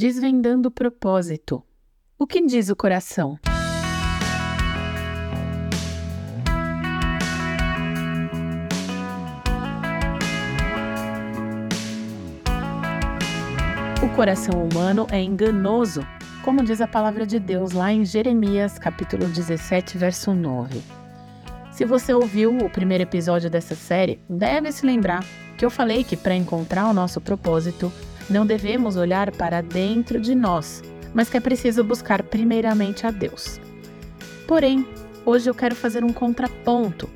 Desvendando o propósito. O que diz o coração? O coração humano é enganoso, como diz a palavra de Deus lá em Jeremias, capítulo 17, verso 9. Se você ouviu o primeiro episódio dessa série, deve se lembrar que eu falei que para encontrar o nosso propósito, não devemos olhar para dentro de nós, mas que é preciso buscar primeiramente a Deus. Porém, hoje eu quero fazer um contraponto,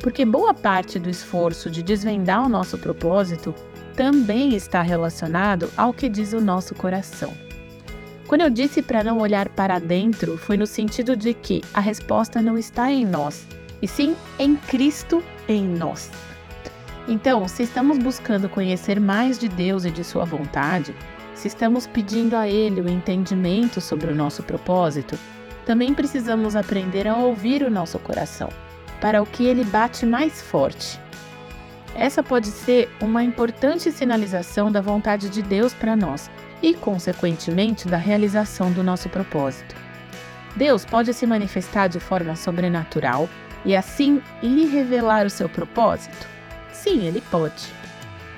porque boa parte do esforço de desvendar o nosso propósito também está relacionado ao que diz o nosso coração. Quando eu disse para não olhar para dentro, foi no sentido de que a resposta não está em nós, e sim em Cristo em nós. Então, se estamos buscando conhecer mais de Deus e de Sua vontade, se estamos pedindo a Ele o entendimento sobre o nosso propósito, também precisamos aprender a ouvir o nosso coração, para o que ele bate mais forte. Essa pode ser uma importante sinalização da vontade de Deus para nós e, consequentemente, da realização do nosso propósito. Deus pode se manifestar de forma sobrenatural e assim lhe revelar o seu propósito? Sim, ele pode.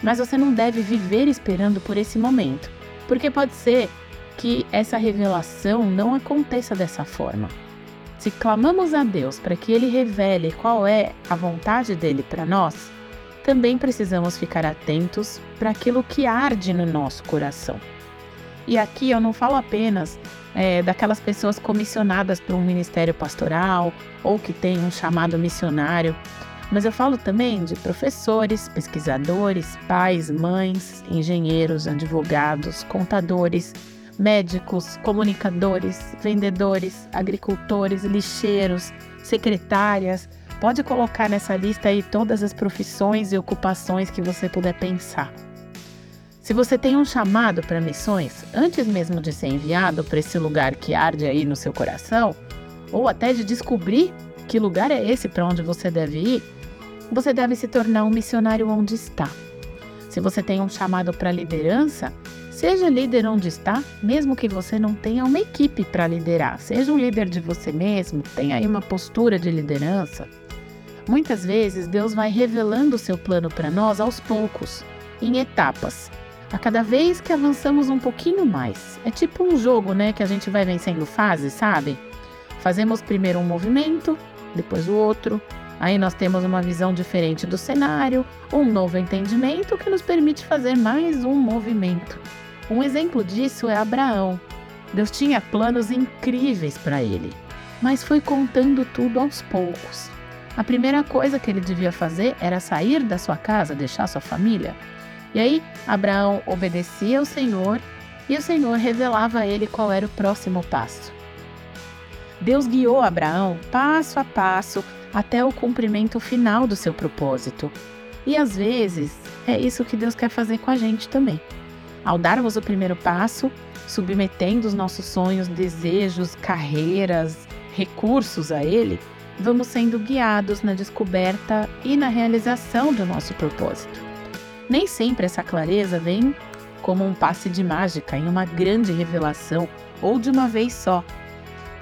Mas você não deve viver esperando por esse momento, porque pode ser que essa revelação não aconteça dessa forma. Se clamamos a Deus para que ele revele qual é a vontade dele para nós, também precisamos ficar atentos para aquilo que arde no nosso coração. E aqui eu não falo apenas é, daquelas pessoas comissionadas para um ministério pastoral ou que têm um chamado missionário, mas eu falo também de professores, pesquisadores, pais, mães, engenheiros, advogados, contadores, médicos, comunicadores, vendedores, agricultores, lixeiros, secretárias. Pode colocar nessa lista aí todas as profissões e ocupações que você puder pensar. Se você tem um chamado para missões, antes mesmo de ser enviado para esse lugar que arde aí no seu coração, ou até de descobrir que lugar é esse para onde você deve ir, você deve se tornar um missionário onde está. Se você tem um chamado para liderança, seja líder onde está, mesmo que você não tenha uma equipe para liderar. Seja um líder de você mesmo, tenha aí uma postura de liderança. Muitas vezes Deus vai revelando o seu plano para nós aos poucos, em etapas a cada vez que avançamos um pouquinho mais. É tipo um jogo, né, que a gente vai vencendo fases, sabe? Fazemos primeiro um movimento, depois o outro. Aí nós temos uma visão diferente do cenário, um novo entendimento que nos permite fazer mais um movimento. Um exemplo disso é Abraão. Deus tinha planos incríveis para ele, mas foi contando tudo aos poucos. A primeira coisa que ele devia fazer era sair da sua casa, deixar sua família, e aí Abraão obedecia ao Senhor e o Senhor revelava a ele qual era o próximo passo. Deus guiou Abraão passo a passo até o cumprimento final do seu propósito. E às vezes é isso que Deus quer fazer com a gente também. Ao darmos o primeiro passo, submetendo os nossos sonhos, desejos, carreiras, recursos a Ele, vamos sendo guiados na descoberta e na realização do nosso propósito. Nem sempre essa clareza vem como um passe de mágica em uma grande revelação ou de uma vez só.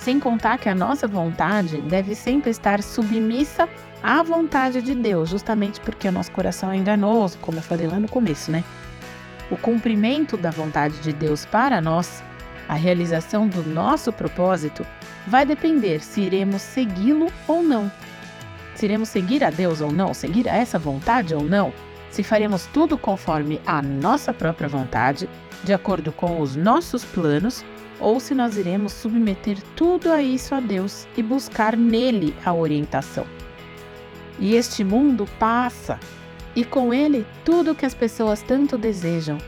Sem contar que a nossa vontade deve sempre estar submissa à vontade de Deus, justamente porque o nosso coração é enganoso, como eu falei lá no começo, né? O cumprimento da vontade de Deus para nós, a realização do nosso propósito, vai depender se iremos segui-lo ou não. Se iremos seguir a Deus ou não, seguir a essa vontade ou não, se faremos tudo conforme a nossa própria vontade, de acordo com os nossos planos, ou se nós iremos submeter tudo a isso a Deus e buscar nele a orientação. E este mundo passa, e com ele tudo o que as pessoas tanto desejam,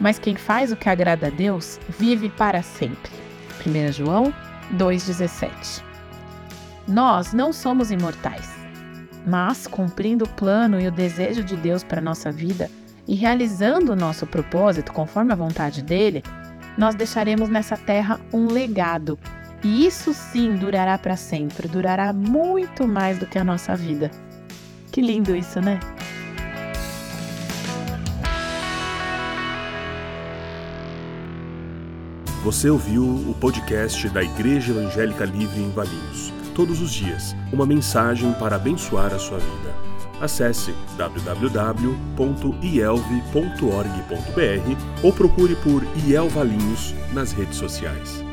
mas quem faz o que agrada a Deus vive para sempre. 1 João 2,17 Nós não somos imortais mas cumprindo o plano e o desejo de Deus para nossa vida e realizando o nosso propósito conforme a vontade dele, nós deixaremos nessa terra um legado. E isso sim durará para sempre, durará muito mais do que a nossa vida. Que lindo isso, né? Você ouviu o podcast da Igreja Evangélica Livre em Valinhos. Todos os dias, uma mensagem para abençoar a sua vida. Acesse www.ielve.org.br ou procure por IEL Valinhos nas redes sociais.